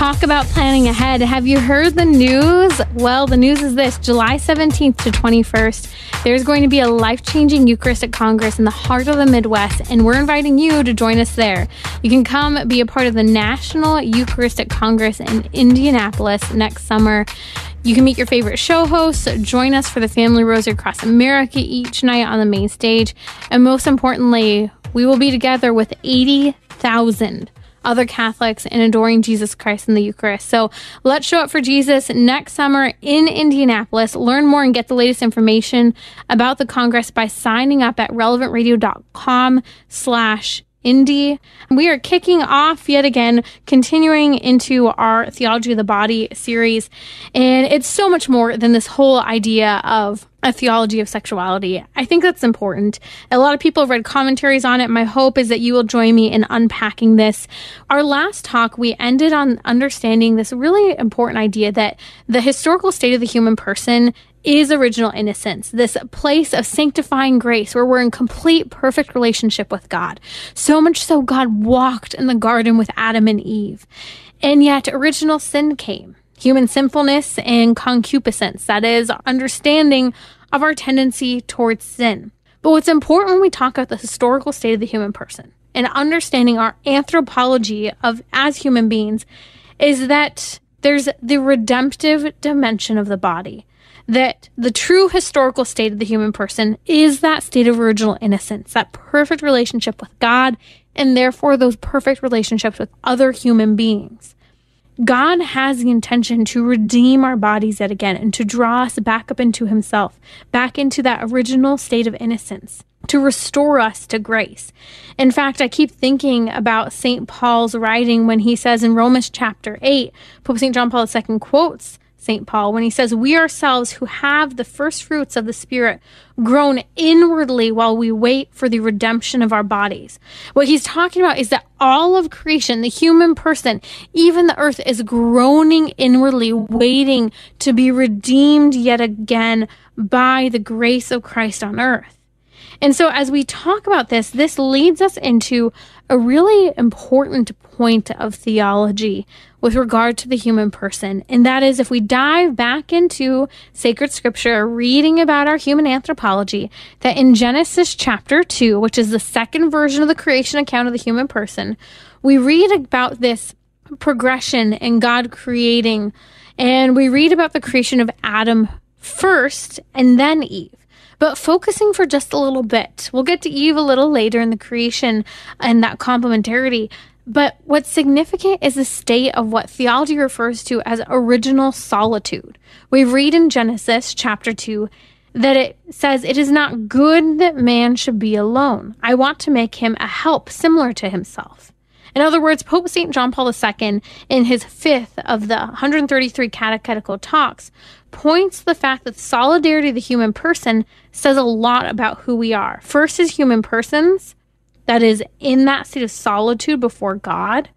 talk about planning ahead. Have you heard the news? Well, the news is this July 17th to 21st, there's going to be a life changing Eucharistic Congress in the heart of the Midwest, and we're inviting you to join us there. You can come be a part of the National Eucharistic Congress in Indianapolis next summer. You can meet your favorite show hosts, join us for the Family Rosary across America each night on the main stage, and most importantly, we will be together with 80,000 other Catholics and adoring Jesus Christ in the Eucharist. So let's show up for Jesus next summer in Indianapolis. Learn more and get the latest information about the Congress by signing up at relevantradio.com slash Indy. We are kicking off yet again, continuing into our Theology of the Body series. And it's so much more than this whole idea of a theology of sexuality. I think that's important. A lot of people have read commentaries on it. My hope is that you will join me in unpacking this. Our last talk, we ended on understanding this really important idea that the historical state of the human person is original innocence, this place of sanctifying grace where we're in complete, perfect relationship with God. So much so, God walked in the garden with Adam and Eve. And yet, original sin came human sinfulness and concupiscence, that is, understanding of our tendency towards sin. But what's important when we talk about the historical state of the human person and understanding our anthropology of as human beings is that there's the redemptive dimension of the body that the true historical state of the human person is that state of original innocence, that perfect relationship with God, and therefore those perfect relationships with other human beings. God has the intention to redeem our bodies yet again and to draw us back up into Himself, back into that original state of innocence, to restore us to grace. In fact, I keep thinking about St. Paul's writing when he says in Romans chapter 8, Pope St. John Paul II quotes St. Paul when he says, We ourselves who have the first fruits of the Spirit groan inwardly while we wait for the redemption of our bodies. What he's talking about is that all of creation, the human person, even the earth, is groaning inwardly, waiting to be redeemed yet again by the grace of Christ on earth. And so, as we talk about this, this leads us into a really important point of theology with regard to the human person. And that is if we dive back into sacred scripture, reading about our human anthropology, that in Genesis chapter 2, which is the second version of the creation account of the human person, we read about this progression in God creating. And we read about the creation of Adam first and then Eve. But focusing for just a little bit, we'll get to Eve a little later in the creation and that complementarity. But what's significant is the state of what theology refers to as original solitude. We read in Genesis chapter 2 that it says, It is not good that man should be alone. I want to make him a help similar to himself. In other words, Pope St. John Paul II, in his fifth of the 133 catechetical talks, points to the fact that solidarity of the human person says a lot about who we are. First, as human persons, that is in that state of solitude before God,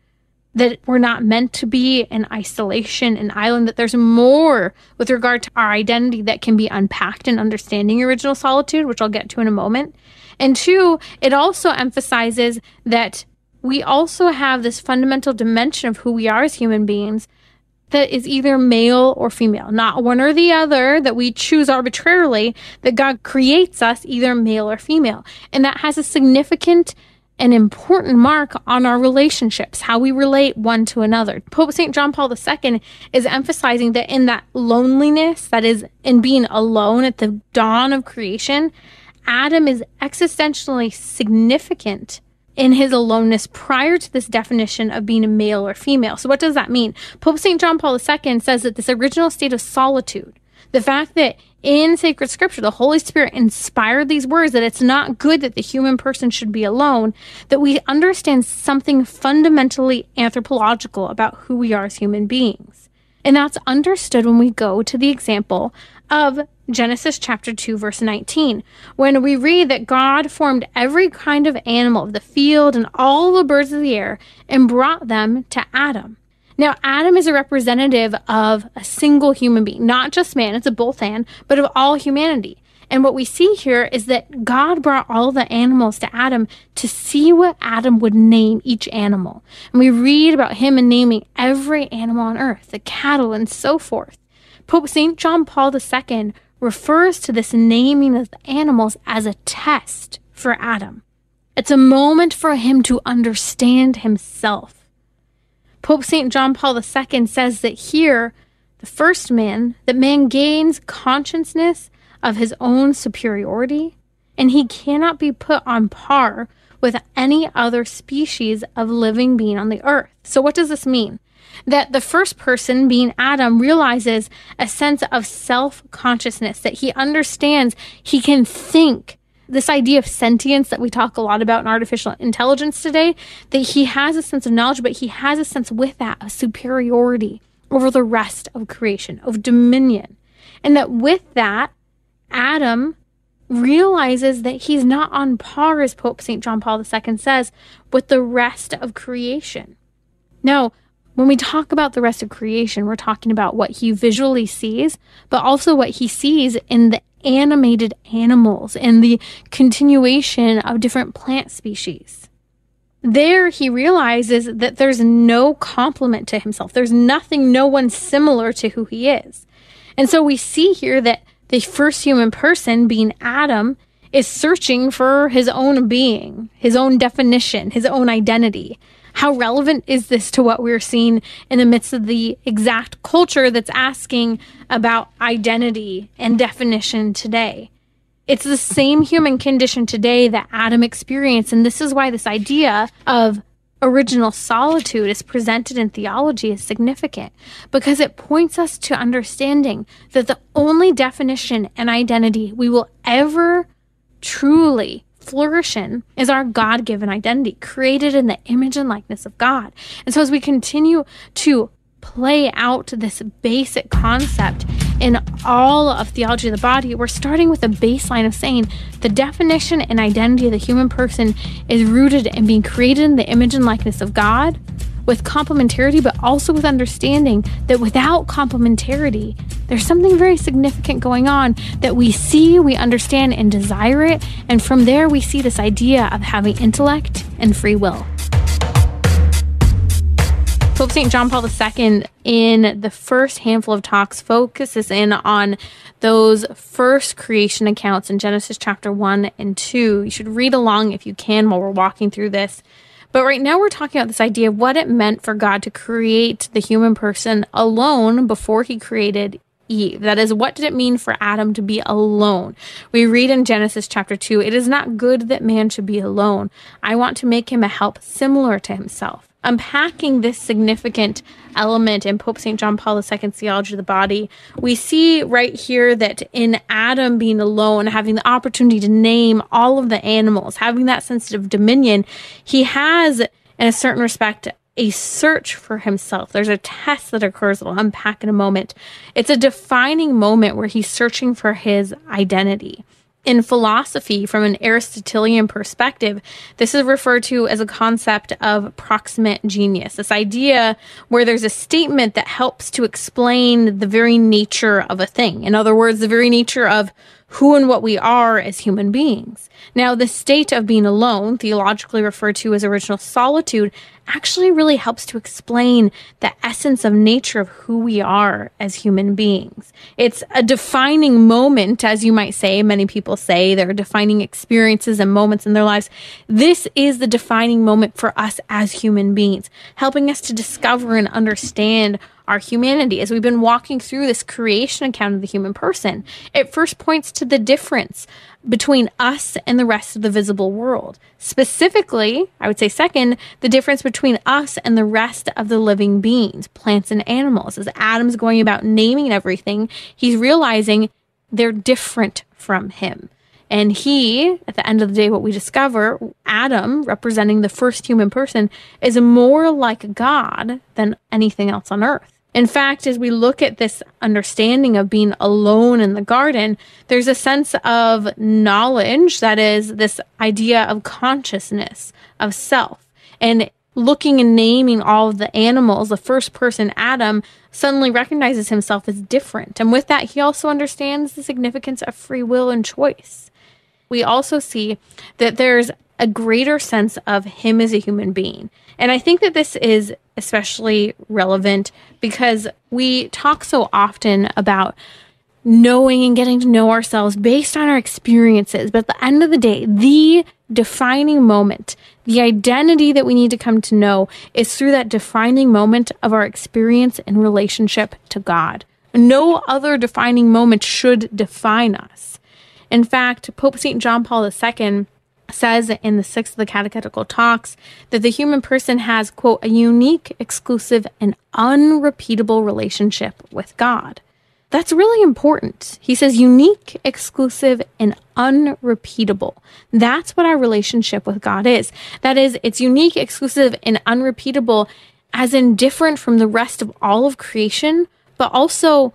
that we're not meant to be in isolation an island, that there's more with regard to our identity that can be unpacked in understanding original solitude, which I'll get to in a moment. And two, it also emphasizes that we also have this fundamental dimension of who we are as human beings that is either male or female, not one or the other that we choose arbitrarily, that God creates us either male or female. And that has a significant and important mark on our relationships, how we relate one to another. Pope St. John Paul II is emphasizing that in that loneliness, that is, in being alone at the dawn of creation, Adam is existentially significant in his aloneness prior to this definition of being a male or female. So, what does that mean? Pope St. John Paul II says that this original state of solitude, the fact that in sacred scripture, the Holy Spirit inspired these words that it's not good that the human person should be alone, that we understand something fundamentally anthropological about who we are as human beings. And that's understood when we go to the example of Genesis chapter 2, verse 19, when we read that God formed every kind of animal of the field and all the birds of the air and brought them to Adam. Now, Adam is a representative of a single human being, not just man, it's a both and, but of all humanity. And what we see here is that God brought all the animals to Adam to see what Adam would name each animal. And we read about him and naming every animal on earth, the cattle and so forth. Pope St. John Paul II refers to this naming of the animals as a test for Adam. It's a moment for him to understand himself. Pope St. John Paul II says that here, the first man, that man gains consciousness of his own superiority, and he cannot be put on par with any other species of living being on the earth. So, what does this mean? That the first person, being Adam, realizes a sense of self consciousness, that he understands he can think. This idea of sentience that we talk a lot about in artificial intelligence today, that he has a sense of knowledge, but he has a sense with that of superiority over the rest of creation, of dominion. And that with that, Adam realizes that he's not on par, as Pope St. John Paul II says, with the rest of creation. Now, when we talk about the rest of creation, we're talking about what he visually sees, but also what he sees in the animated animals and the continuation of different plant species. There, he realizes that there's no complement to himself. There's nothing, no one similar to who he is. And so we see here that the first human person, being Adam, is searching for his own being, his own definition, his own identity. How relevant is this to what we're seeing in the midst of the exact culture that's asking about identity and definition today? It's the same human condition today that Adam experienced. And this is why this idea of original solitude is presented in theology is significant because it points us to understanding that the only definition and identity we will ever truly flourish in is our God given identity, created in the image and likeness of God. And so as we continue to play out this basic concept in all of theology of the body, we're starting with a baseline of saying the definition and identity of the human person is rooted in being created in the image and likeness of God with complementarity, but also with understanding that without complementarity, there's something very significant going on that we see, we understand, and desire it. And from there, we see this idea of having intellect and free will. Pope St. John Paul II, in the first handful of talks, focuses in on those first creation accounts in Genesis chapter 1 and 2. You should read along if you can while we're walking through this. But right now, we're talking about this idea of what it meant for God to create the human person alone before he created Eve. That is, what did it mean for Adam to be alone? We read in Genesis chapter 2 It is not good that man should be alone. I want to make him a help similar to himself unpacking this significant element in Pope St. John Paul II's theology of the body, we see right here that in Adam being alone, having the opportunity to name all of the animals, having that sensitive dominion, he has, in a certain respect, a search for himself. There's a test that occurs that I'll unpack in a moment. It's a defining moment where he's searching for his identity in philosophy, from an Aristotelian perspective, this is referred to as a concept of proximate genus. This idea where there's a statement that helps to explain the very nature of a thing. In other words, the very nature of who and what we are as human beings. Now, the state of being alone, theologically referred to as original solitude, actually really helps to explain the essence of nature of who we are as human beings. It's a defining moment, as you might say. Many people say there are defining experiences and moments in their lives. This is the defining moment for us as human beings, helping us to discover and understand our humanity as we've been walking through this creation account of the human person. It first points to the difference between us and the rest of the visible world. Specifically, I would say second, the difference between us and the rest of the living beings, plants and animals. As Adam's going about naming everything, he's realizing they're different from him. And he, at the end of the day, what we discover, Adam, representing the first human person, is more like God than anything else on earth. In fact, as we look at this understanding of being alone in the garden, there's a sense of knowledge that is this idea of consciousness, of self. And looking and naming all of the animals, the first person, Adam, suddenly recognizes himself as different. And with that, he also understands the significance of free will and choice. We also see that there's a greater sense of him as a human being. And I think that this is especially relevant because we talk so often about knowing and getting to know ourselves based on our experiences. But at the end of the day, the defining moment, the identity that we need to come to know is through that defining moment of our experience and relationship to God. No other defining moment should define us. In fact, Pope St. John Paul II says in the sixth of the catechetical talks that the human person has, quote, a unique, exclusive, and unrepeatable relationship with God. That's really important. He says unique, exclusive, and unrepeatable. That's what our relationship with God is. That is, it's unique, exclusive, and unrepeatable, as in different from the rest of all of creation, but also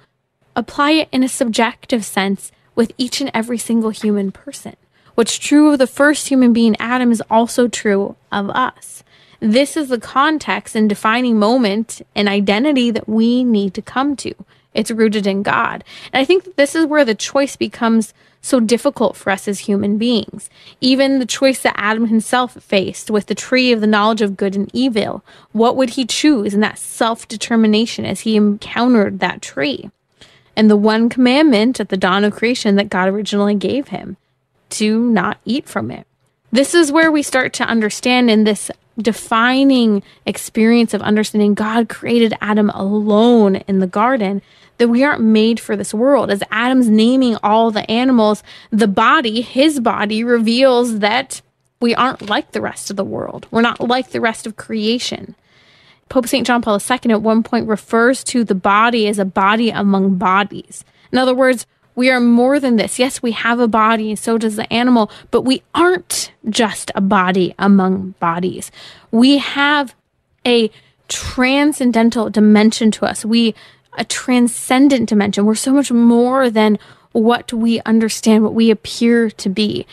apply it in a subjective sense with each and every single human person. What's true of the first human being, Adam, is also true of us. This is the context and defining moment and identity that we need to come to. It's rooted in God. And I think that this is where the choice becomes so difficult for us as human beings. Even the choice that Adam himself faced with the tree of the knowledge of good and evil. What would he choose in that self determination as he encountered that tree? And the one commandment at the dawn of creation that God originally gave him to not eat from it. This is where we start to understand in this defining experience of understanding God created Adam alone in the garden that we aren't made for this world. As Adam's naming all the animals, the body, his body, reveals that we aren't like the rest of the world. We're not like the rest of creation. Pope St. John Paul II at one point refers to the body as a body among bodies. In other words, we are more than this. Yes, we have a body, and so does the animal, but we aren't just a body among bodies. We have a transcendental dimension to us. We a transcendent dimension. We're so much more than what we understand, what we appear to be.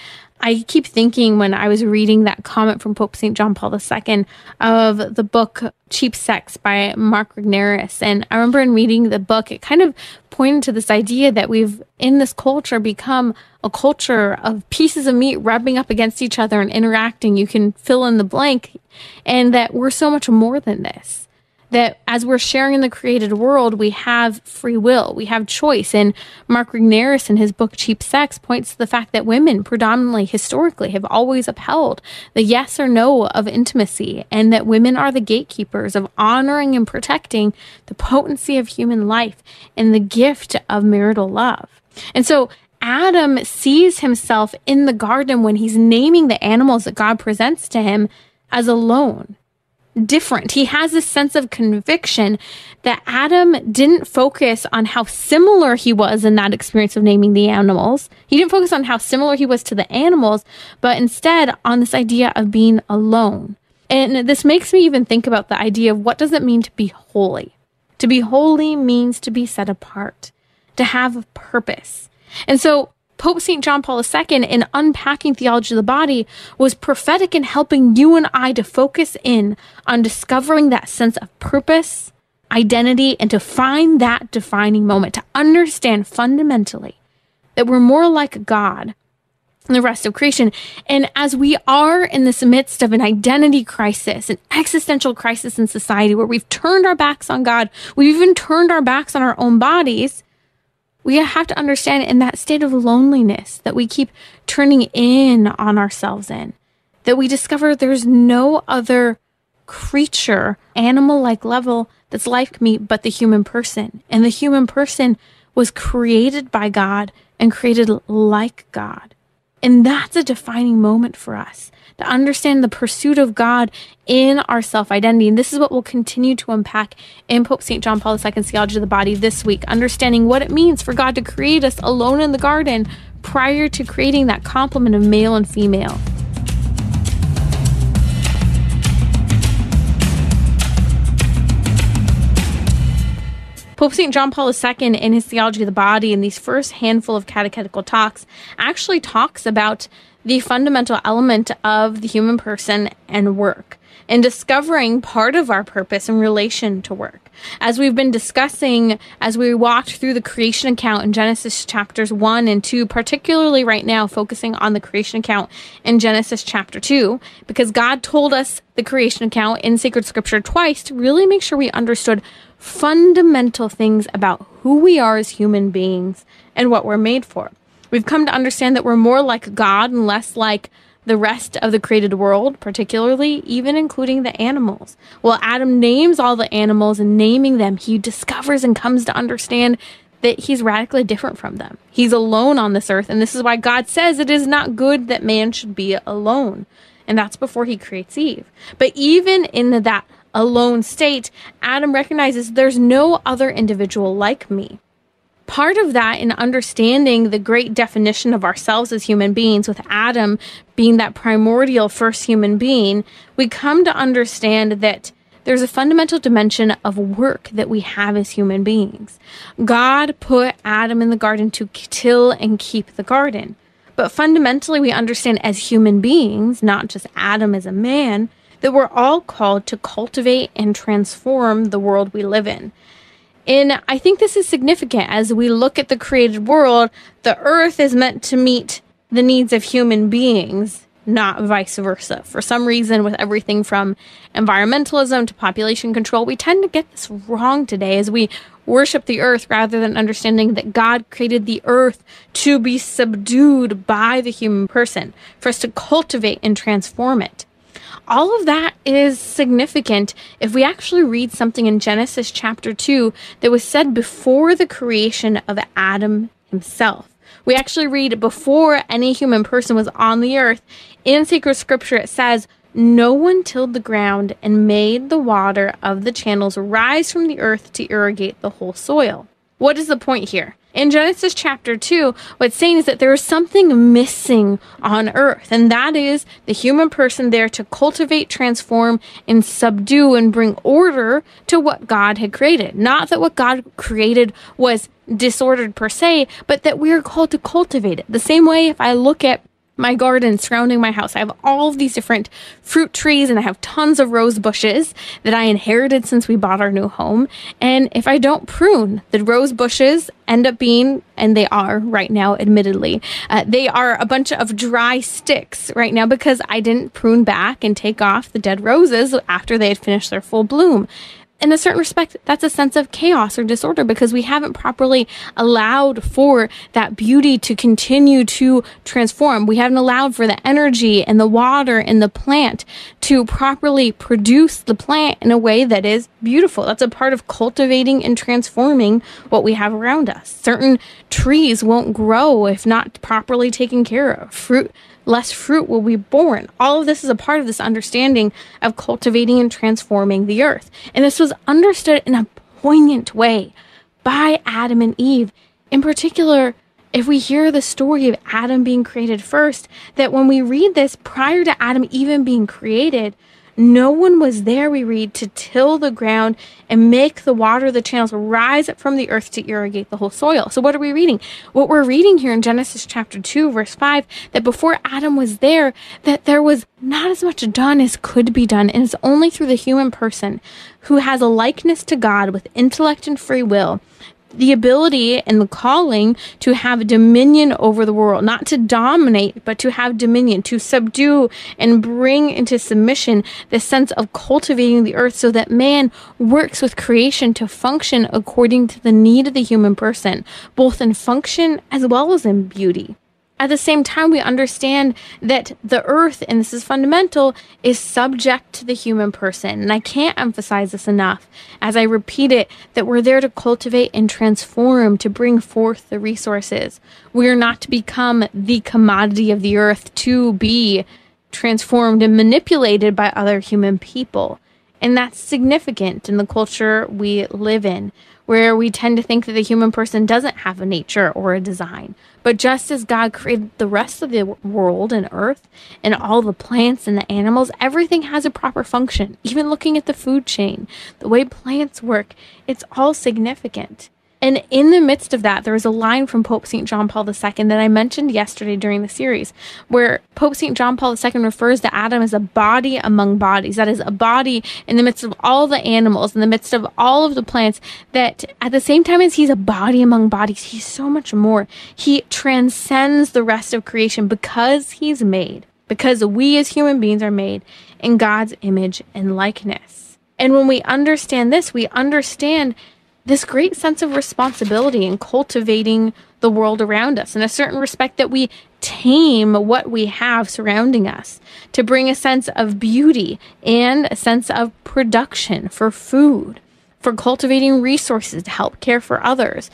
I keep thinking when I was reading that comment from Pope St. John Paul II of the book Cheap Sex by Mark Regnerus. And I remember in reading the book, it kind of pointed to this idea that we've, in this culture, become a culture of pieces of meat rubbing up against each other and interacting. You can fill in the blank, and that we're so much more than this that as we're sharing in the created world, we have free will, we have choice. And Mark Regnerus in his book Cheap Sex points to the fact that women, predominantly historically, have always upheld the yes or no of intimacy, and that women are the gatekeepers of honoring and protecting the potency of human life and the gift of marital love. And so Adam sees himself in the garden when he's naming the animals that God presents to him as alone different. He has this sense of conviction that Adam didn't focus on how similar he was in that experience of naming the animals. He didn't focus on how similar he was to the animals, but instead on this idea of being alone. And this makes me even think about the idea of what does it mean to be holy? To be holy means to be set apart, to have a purpose. And so Pope St. John Paul II, in unpacking theology of the body, was prophetic in helping you and I to focus in on discovering that sense of purpose, identity, and to find that defining moment, to understand fundamentally that we're more like God than the rest of creation. And as we are in this midst of an identity crisis, an existential crisis in society where we've turned our backs on God, we've even turned our backs on our own bodies we have to understand in that state of loneliness that we keep turning in on ourselves in, that we discover there's no other creature, animal like level that's like me but the human person. And the human person was created by God and created like God. And that's a defining moment for us to understand the pursuit of God in our self identity. And this is what we'll continue to unpack in Pope St. John Paul II's Theology of the Body this week, understanding what it means for God to create us alone in the garden prior to creating that complement of male and female. Pope St. John Paul II, in his Theology of the Body, in these first handful of catechetical talks, actually talks about the fundamental element of the human person and work and discovering part of our purpose in relation to work. As we've been discussing as we walked through the creation account in Genesis chapters 1 and 2, particularly right now focusing on the creation account in Genesis chapter 2, because God told us the creation account in sacred scripture twice to really make sure we understood fundamental things about who we are as human beings and what we're made for. We've come to understand that we're more like God and less like the rest of the created world, particularly, even including the animals. Well, Adam names all the animals and naming them, he discovers and comes to understand that he's radically different from them. He's alone on this earth, and this is why God says it is not good that man should be alone. And that's before he creates Eve. But even in that alone state, Adam recognizes there's no other individual like me part of that in understanding the great definition of ourselves as human beings, with Adam being that primordial first human being, we come to understand that there's a fundamental dimension of work that we have as human beings. God put Adam in the garden to till and keep the garden. But fundamentally, we understand as human beings, not just Adam as a man, that we're all called to cultivate and transform the world we live in. And I think this is significant as we look at the created world. The earth is meant to meet the needs of human beings, not vice versa. For some reason, with everything from environmentalism to population control, we tend to get this wrong today as we worship the earth rather than understanding that God created the earth to be subdued by the human person, for us to cultivate and transform it all of that is significant if we actually read something in Genesis chapter 2 that was said before the creation of Adam himself. We actually read before any human person was on the earth. In sacred scripture, it says, No one tilled the ground and made the water of the channels rise from the earth to irrigate the whole soil. What is the point here? In Genesis chapter 2, what's saying is that there is something missing on earth, and that is the human person there to cultivate, transform, and subdue and bring order to what God had created. Not that what God created was disordered per se, but that we are called to cultivate it. The same way if I look at my garden surrounding my house. I have all of these different fruit trees and I have tons of rose bushes that I inherited since we bought our new home. And if I don't prune, the rose bushes end up being, and they are right now, admittedly, uh, they are a bunch of dry sticks right now because I didn't prune back and take off the dead roses after they had finished their full bloom in a certain respect, that's a sense of chaos or disorder because we haven't properly allowed for that beauty to continue to transform. We haven't allowed for the energy and the water and the plant to properly produce the plant in a way that is beautiful. That's a part of cultivating and transforming what we have around us. Certain trees won't grow if not properly taken care of. Fruit less fruit will be born. All of this is a part of this understanding of cultivating and transforming the earth. And this was understood in a poignant way by Adam and Eve. In particular, if we hear the story of Adam being created first, that when we read this prior to Adam even being created, no one was there, we read, to till the ground and make the water, the channels rise up from the earth to irrigate the whole soil. So, what are we reading? What we're reading here in Genesis chapter 2, verse 5, that before Adam was there, that there was not as much done as could be done. And it's only through the human person who has a likeness to God with intellect and free will the ability and the calling to have dominion over the world, not to dominate, but to have dominion, to subdue and bring into submission the sense of cultivating the earth so that man works with creation to function according to the need of the human person, both in function as well as in beauty at the same time, we understand that the earth, and this is fundamental, is subject to the human person. And I can't emphasize this enough as I repeat it that we're there to cultivate and transform, to bring forth the resources. We are not to become the commodity of the earth to be transformed and manipulated by other human people. And that's significant in the culture we live in. Where we tend to think that the human person doesn't have a nature or a design. But just as God created the rest of the world and earth and all the plants and the animals, everything has a proper function. Even looking at the food chain, the way plants work, it's all significant. And in the midst of that, there was a line from Pope St. John Paul II that I mentioned yesterday during the series, where Pope St. John Paul II refers to Adam as a body among bodies. That is, a body in the midst of all the animals, in the midst of all of the plants, that at the same time as he's a body among bodies, he's so much more. He transcends the rest of creation because he's made, because we as human beings are made in God's image and likeness. And when we understand this, we understand this great sense of responsibility in cultivating the world around us in a certain respect that we tame what we have surrounding us to bring a sense of beauty and a sense of production for food, for cultivating resources to help care for others,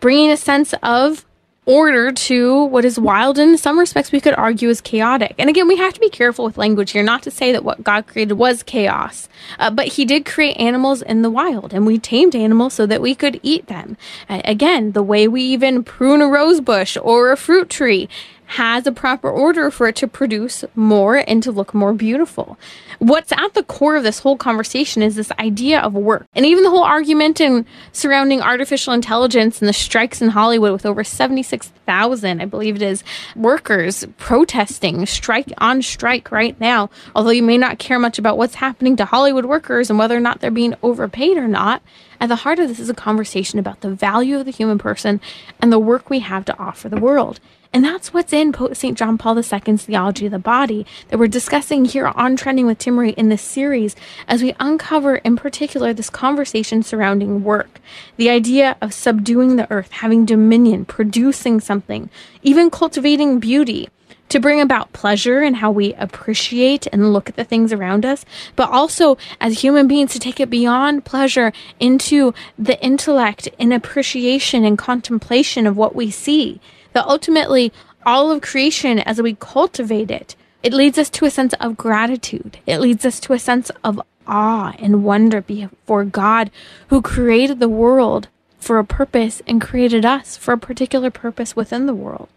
bringing a sense of order to what is wild in some respects we could argue is chaotic. And again, we have to be careful with language here, not to say that what God created was chaos, uh, but He did create animals in the wild, and we tamed animals so that we could eat them. Uh, again, the way we even prune a rose bush or a fruit tree has a proper order for it to produce more and to look more beautiful. What's at the core of this whole conversation is this idea of work. And even the whole argument in surrounding artificial intelligence and the strikes in Hollywood with over 76,000, I believe it is, workers protesting, strike on strike right now. Although you may not care much about what's happening to Hollywood workers and whether or not they're being overpaid or not, at the heart of this is a conversation about the value of the human person and the work we have to offer the world. And that's what's in St. John Paul II's Theology of the Body that we're discussing here on Trending with Timmerie in this series as we uncover, in particular, this conversation surrounding work. The idea of subduing the earth, having dominion, producing something, even cultivating beauty to bring about pleasure and how we appreciate and look at the things around us, but also as human beings to take it beyond pleasure into the intellect and appreciation and contemplation of what we see that ultimately all of creation, as we cultivate it, it leads us to a sense of gratitude. It leads us to a sense of awe and wonder before God who created the world for a purpose and created us for a particular purpose within the world.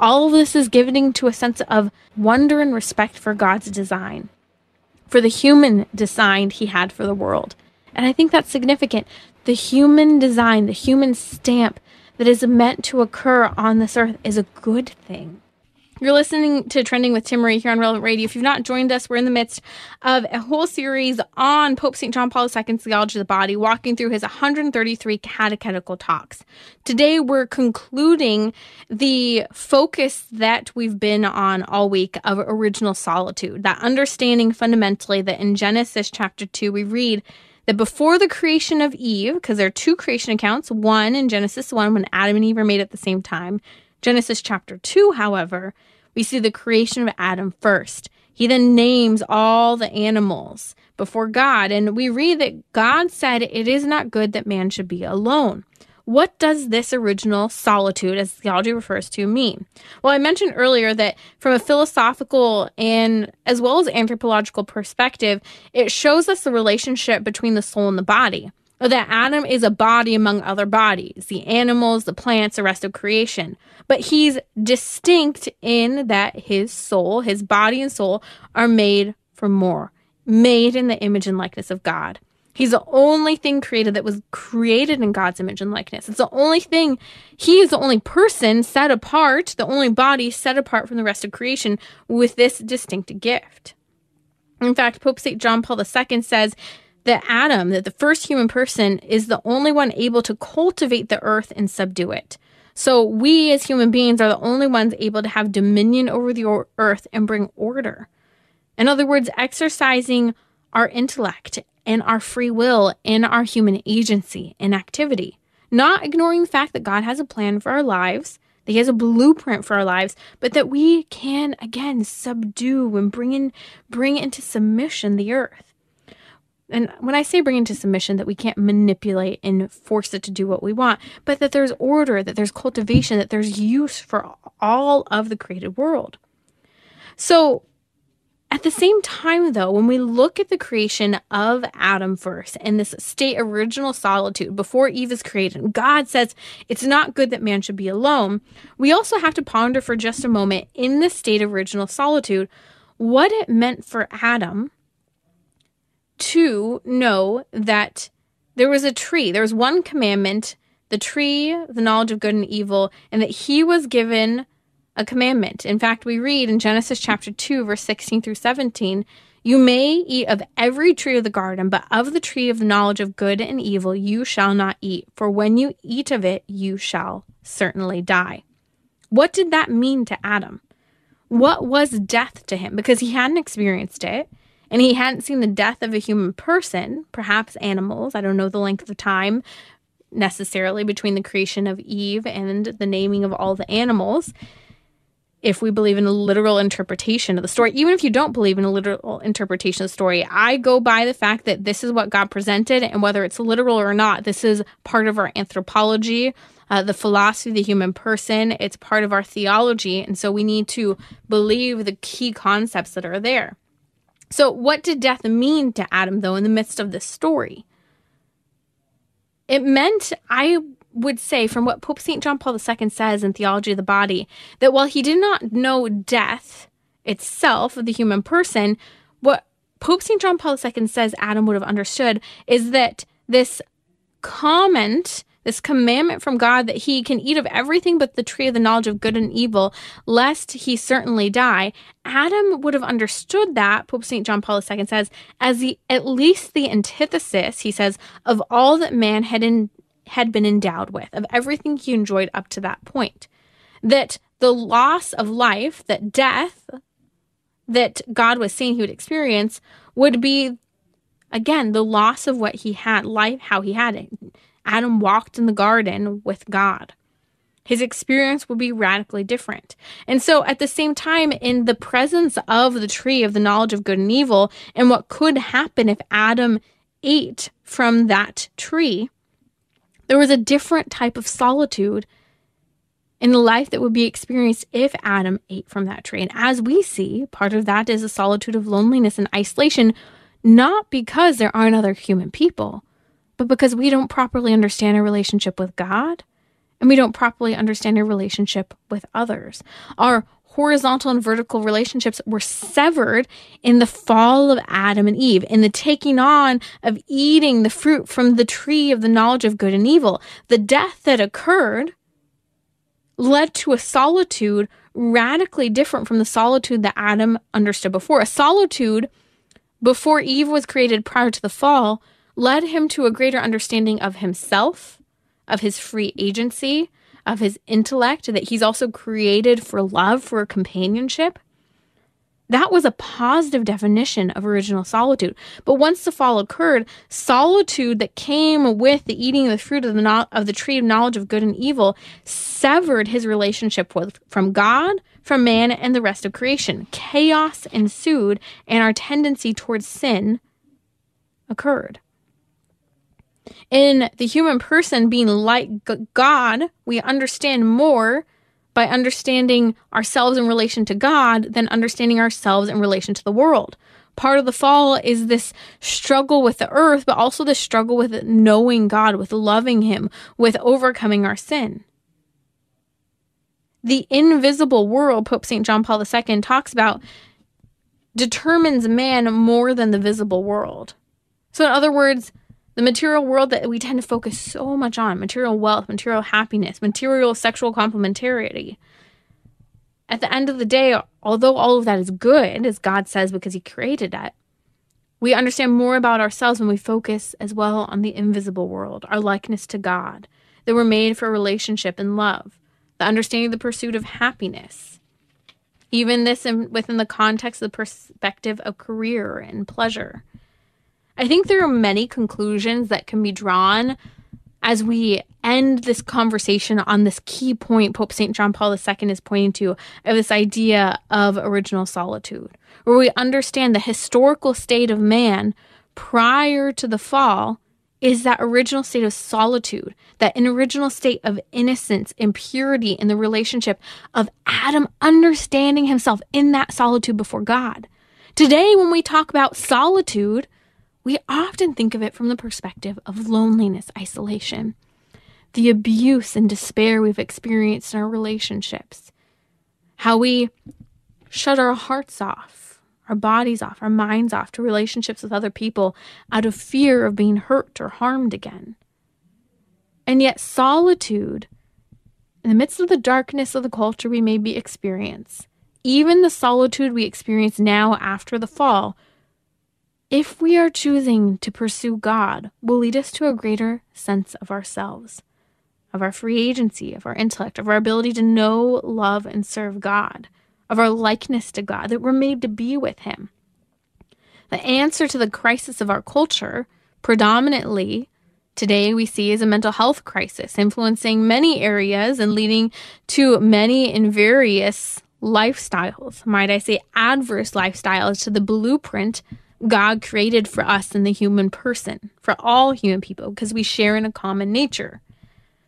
All of this is giving to a sense of wonder and respect for God's design, for the human design He had for the world. And I think that's significant. The human design, the human stamp that is meant to occur on this earth is a good thing. You're listening to Trending with Timmerie here on Relevant Radio. If you've not joined us, we're in the midst of a whole series on Pope St. John Paul II's Theology of the Body, walking through his 133 catechetical talks. Today, we're concluding the focus that we've been on all week of original solitude, that understanding fundamentally that in Genesis chapter 2, we read that before the creation of Eve, because there are two creation accounts, one in Genesis 1 when Adam and Eve are made at the same time. Genesis chapter 2, however, we see the creation of Adam first. He then names all the animals before God, and we read that God said, It is not good that man should be alone. What does this original solitude, as theology refers to, mean? Well, I mentioned earlier that from a philosophical and as well as anthropological perspective, it shows us the relationship between the soul and the body. That Adam is a body among other bodies, the animals, the plants, the rest of creation. But he's distinct in that his soul, his body and soul, are made for more, made in the image and likeness of God. He's the only thing created that was created in God's image and likeness. It's the only thing, he is the only person set apart, the only body set apart from the rest of creation with this distinct gift. In fact, Pope St. John Paul II says that Adam, that the first human person, is the only one able to cultivate the earth and subdue it. So we as human beings are the only ones able to have dominion over the earth and bring order. In other words, exercising our intellect and our free will and our human agency and activity. Not ignoring the fact that God has a plan for our lives, that He has a blueprint for our lives, but that we can again subdue and bring in bring into submission the earth. And when I say bring into submission, that we can't manipulate and force it to do what we want, but that there's order, that there's cultivation, that there's use for all of the created world. So At the same time, though, when we look at the creation of Adam first and this state original solitude before Eve is created, God says it's not good that man should be alone. We also have to ponder for just a moment in this state of original solitude what it meant for Adam to know that there was a tree, there was one commandment, the tree, the knowledge of good and evil, and that he was given a commandment. In fact, we read in Genesis chapter 2, verse 16 through 17 You may eat of every tree of the garden, but of the tree of the knowledge of good and evil you shall not eat, for when you eat of it, you shall certainly die. What did that mean to Adam? What was death to him? Because he hadn't experienced it and he hadn't seen the death of a human person, perhaps animals. I don't know the length of time necessarily between the creation of Eve and the naming of all the animals if we believe in a literal interpretation of the story, even if you don't believe in a literal interpretation of the story, I go by the fact that this is what God presented, and whether it's literal or not, this is part of our anthropology, uh, the philosophy of the human person. It's part of our theology, and so we need to believe the key concepts that are there. So, what did death mean to Adam, though, in the midst of this story? It meant I would say, from what Pope St. John Paul II says in Theology of the Body, that while he did not know death itself of the human person, what Pope St. John Paul II says Adam would have understood is that this comment, this commandment from God that he can eat of everything but the tree of the knowledge of good and evil, lest he certainly die, Adam would have understood that, Pope St. John Paul II says, as the at least the antithesis, he says, of all that man had in, had been endowed with, of everything he enjoyed up to that point. That the loss of life, that death, that God was saying he would experience, would be, again, the loss of what he had, life, how he had it. Adam walked in the garden with God. His experience would be radically different. And so, at the same time, in the presence of the tree of the knowledge of good and evil, and what could happen if Adam ate from that tree, there was a different type of solitude in the life that would be experienced if Adam ate from that tree. And as we see, part of that is a solitude of loneliness and isolation, not because there aren't other human people, but because we don't properly understand our relationship with God and we don't properly understand our relationship with others. Our horizontal and vertical relationships were severed in the fall of Adam and Eve, in the taking on of eating the fruit from the tree of the knowledge of good and evil. The death that occurred led to a solitude radically different from the solitude that Adam understood before. A solitude before Eve was created prior to the fall led him to a greater understanding of himself, of his free agency, of his intellect, that he's also created for love, for companionship. That was a positive definition of original solitude. But once the fall occurred, solitude that came with the eating of the fruit of the, no- of the tree of knowledge of good and evil severed his relationship with, from God, from man, and the rest of creation. Chaos ensued, and our tendency towards sin occurred in the human person being like God, we understand more by understanding ourselves in relation to God than understanding ourselves in relation to the world. Part of the fall is this struggle with the earth, but also the struggle with knowing God, with loving Him, with overcoming our sin. The invisible world, Pope St. John Paul II talks about, determines man more than the visible world. So, in other words, the material world that we tend to focus so much on material wealth, material happiness, material sexual complementarity. At the end of the day, although all of that is good, as God says, because He created it, we understand more about ourselves when we focus as well on the invisible world, our likeness to God, that we're made for relationship and love, the understanding the pursuit of happiness. Even this in, within the context of the perspective of career and pleasure. I think there are many conclusions that can be drawn as we end this conversation on this key point Pope St. John Paul II is pointing to of this idea of original solitude, where we understand the historical state of man prior to the fall is that original state of solitude, that an original state of innocence and purity in the relationship of Adam understanding himself in that solitude before God Today, when we talk about solitude, we often think of it from the perspective of loneliness, isolation, the abuse and despair we've experienced in our relationships, how we shut our hearts off, our bodies off, our minds off to relationships with other people out of fear of being hurt or harmed again. And yet, solitude, in the midst of the darkness of the culture we may be experience, even the solitude we experience now after the fall, if we are choosing to pursue God, will lead us to a greater sense of ourselves, of our free agency, of our intellect, of our ability to know, love, and serve God, of our likeness to God, that we're made to be with Him. The answer to the crisis of our culture, predominantly today we see is a mental health crisis, influencing many areas and leading to many and various lifestyles, might I say, adverse lifestyles to the blueprint God created for us in the human person, for all human people, because we share in a common nature.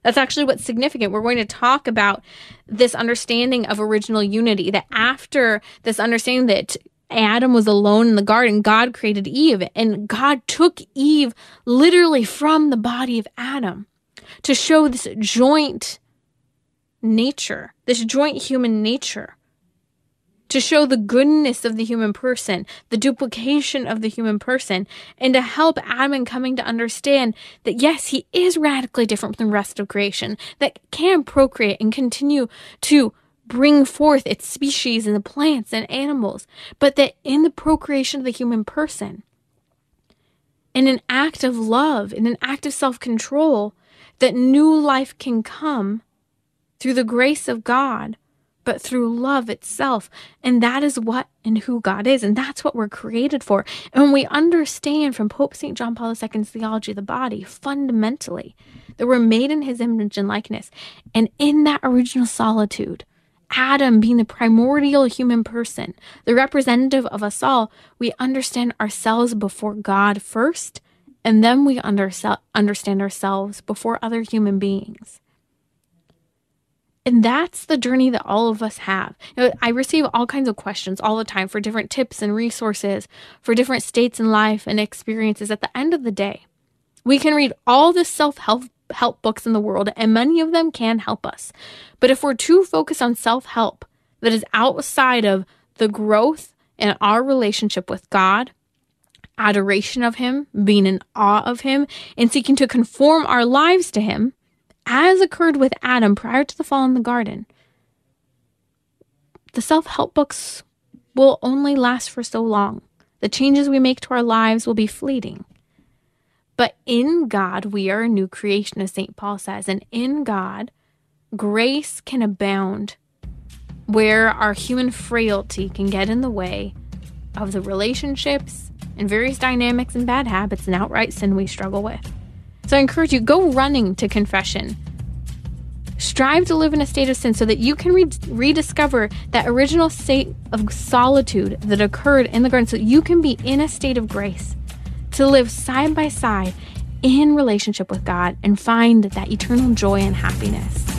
That's actually what's significant. We're going to talk about this understanding of original unity, that after this understanding that Adam was alone in the garden, God created Eve, and God took Eve literally from the body of Adam to show this joint nature, this joint human nature to show the goodness of the human person, the duplication of the human person, and to help Adam in coming to understand that yes, he is radically different from the rest of creation, that can procreate and continue to bring forth its species and the plants and animals, but that in the procreation of the human person, in an act of love, in an act of self control, that new life can come through the grace of God but through love itself. And that is what and who God is. And that's what we're created for. And when we understand from Pope St. John Paul II's theology of the body, fundamentally, that we're made in his image and likeness. And in that original solitude, Adam being the primordial human person, the representative of us all, we understand ourselves before God first, and then we understand ourselves before other human beings. And that's the journey that all of us have. You know, I receive all kinds of questions all the time for different tips and resources for different states in life and experiences. At the end of the day, we can read all the self help help books in the world, and many of them can help us. But if we're too focused on self help that is outside of the growth in our relationship with God, adoration of Him, being in awe of Him, and seeking to conform our lives to Him, as occurred with Adam prior to the fall in the garden, the self help books will only last for so long. The changes we make to our lives will be fleeting. But in God, we are a new creation, as St. Paul says. And in God, grace can abound where our human frailty can get in the way of the relationships and various dynamics and bad habits and outright sin we struggle with. So I encourage you go running to confession. Strive to live in a state of sin so that you can re- rediscover that original state of solitude that occurred in the garden so you can be in a state of grace to live side by side in relationship with God and find that eternal joy and happiness.